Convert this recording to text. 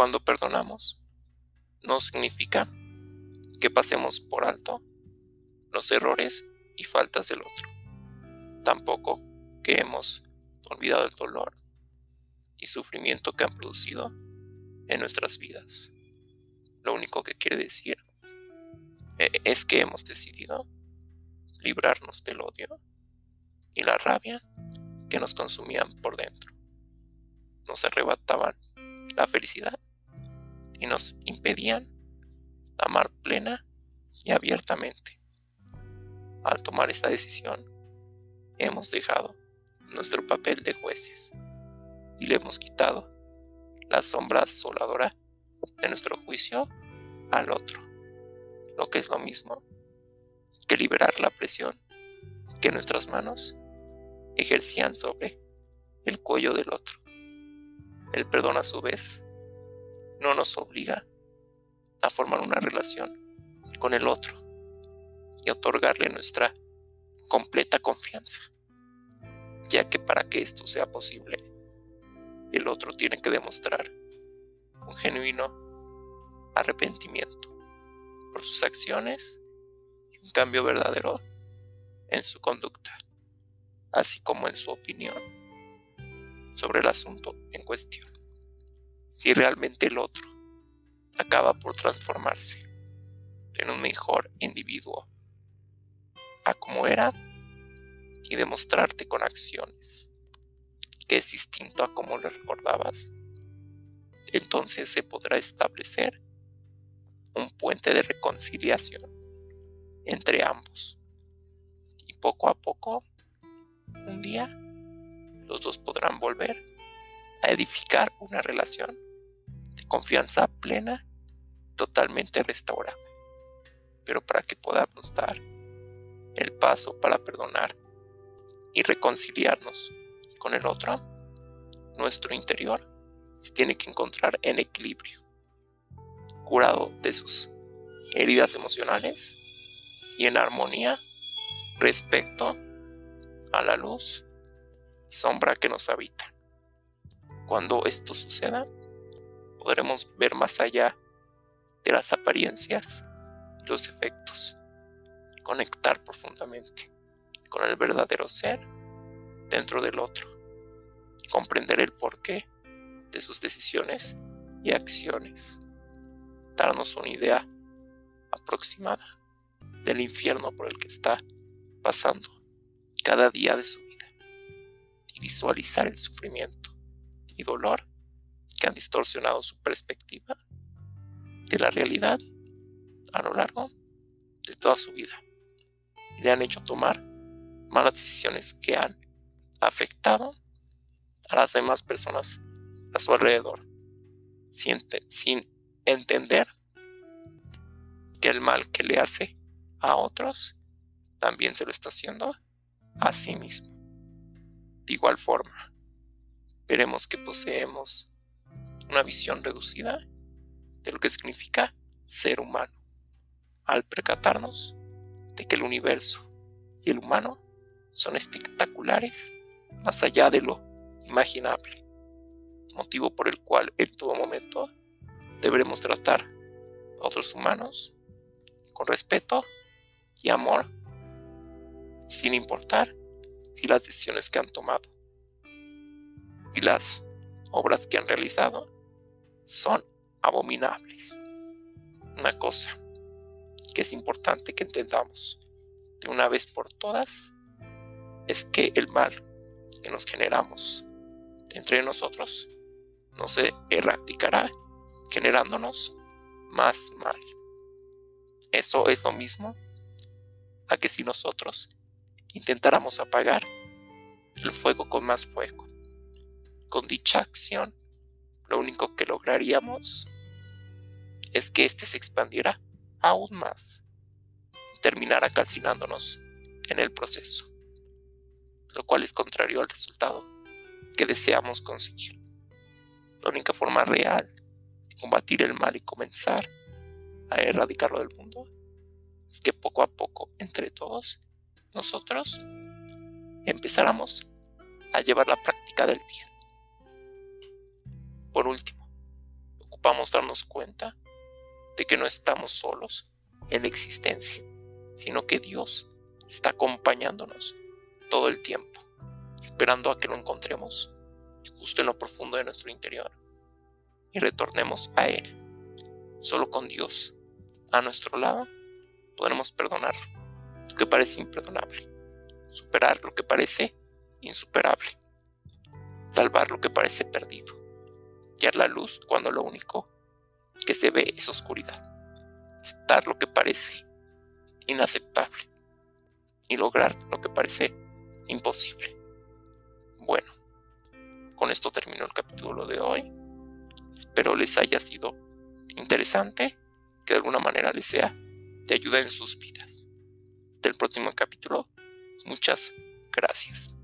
Cuando perdonamos, no significa que pasemos por alto los errores y faltas del otro. Tampoco que hemos olvidado el dolor y sufrimiento que han producido en nuestras vidas. Lo único que quiere decir eh, es que hemos decidido librarnos del odio y la rabia que nos consumían por dentro. Nos arrebataban la felicidad y nos impedían amar plena y abiertamente. Al tomar esta decisión, hemos dejado nuestro papel de jueces y le hemos quitado la sombra asoladora de nuestro juicio al otro, lo que es lo mismo que liberar la presión que nuestras manos ejercían sobre el cuello del otro. El perdón a su vez no nos obliga a formar una relación con el otro y otorgarle nuestra completa confianza, ya que para que esto sea posible, el otro tiene que demostrar un genuino arrepentimiento por sus acciones y un cambio verdadero en su conducta, así como en su opinión sobre el asunto en cuestión. Si realmente el otro acaba por transformarse en un mejor individuo a como era y demostrarte con acciones que es distinto a como lo recordabas, entonces se podrá establecer un puente de reconciliación entre ambos. Y poco a poco, un día, los dos podrán volver a edificar una relación confianza plena, totalmente restaurada. Pero para que podamos dar el paso para perdonar y reconciliarnos con el otro, nuestro interior se tiene que encontrar en equilibrio, curado de sus heridas emocionales y en armonía respecto a la luz y sombra que nos habita. Cuando esto suceda, podremos ver más allá de las apariencias y los efectos, conectar profundamente con el verdadero ser dentro del otro, comprender el porqué de sus decisiones y acciones, darnos una idea aproximada del infierno por el que está pasando cada día de su vida y visualizar el sufrimiento y dolor han distorsionado su perspectiva de la realidad a lo largo de toda su vida y le han hecho tomar malas decisiones que han afectado a las demás personas a su alrededor, sin, sin entender que el mal que le hace a otros también se lo está haciendo a sí mismo. De igual forma, veremos que poseemos una visión reducida de lo que significa ser humano, al percatarnos de que el universo y el humano son espectaculares más allá de lo imaginable, motivo por el cual en todo momento deberemos tratar a otros humanos con respeto y amor, sin importar si las decisiones que han tomado y las obras que han realizado son abominables. Una cosa que es importante que entendamos de una vez por todas es que el mal que nos generamos entre nosotros no se erradicará generándonos más mal. Eso es lo mismo a que si nosotros intentáramos apagar el fuego con más fuego. Con dicha acción, lo único que lograríamos es que éste se expandiera aún más y terminara calcinándonos en el proceso lo cual es contrario al resultado que deseamos conseguir. La única forma real de combatir el mal y comenzar a erradicarlo del mundo es que poco a poco, entre todos nosotros, empezáramos a llevar la práctica del bien. Por último, ocupamos darnos cuenta de que no estamos solos en la existencia, sino que Dios está acompañándonos todo el tiempo, esperando a que lo encontremos justo en lo profundo de nuestro interior y retornemos a Él. Solo con Dios a nuestro lado podremos perdonar lo que parece imperdonable, superar lo que parece insuperable, salvar lo que parece perdido, la luz cuando lo único que se ve es oscuridad, aceptar lo que parece inaceptable y lograr lo que parece imposible. Bueno, con esto terminó el capítulo de hoy. Espero les haya sido interesante, que de alguna manera les sea de ayuda en sus vidas. Hasta el próximo capítulo. Muchas gracias.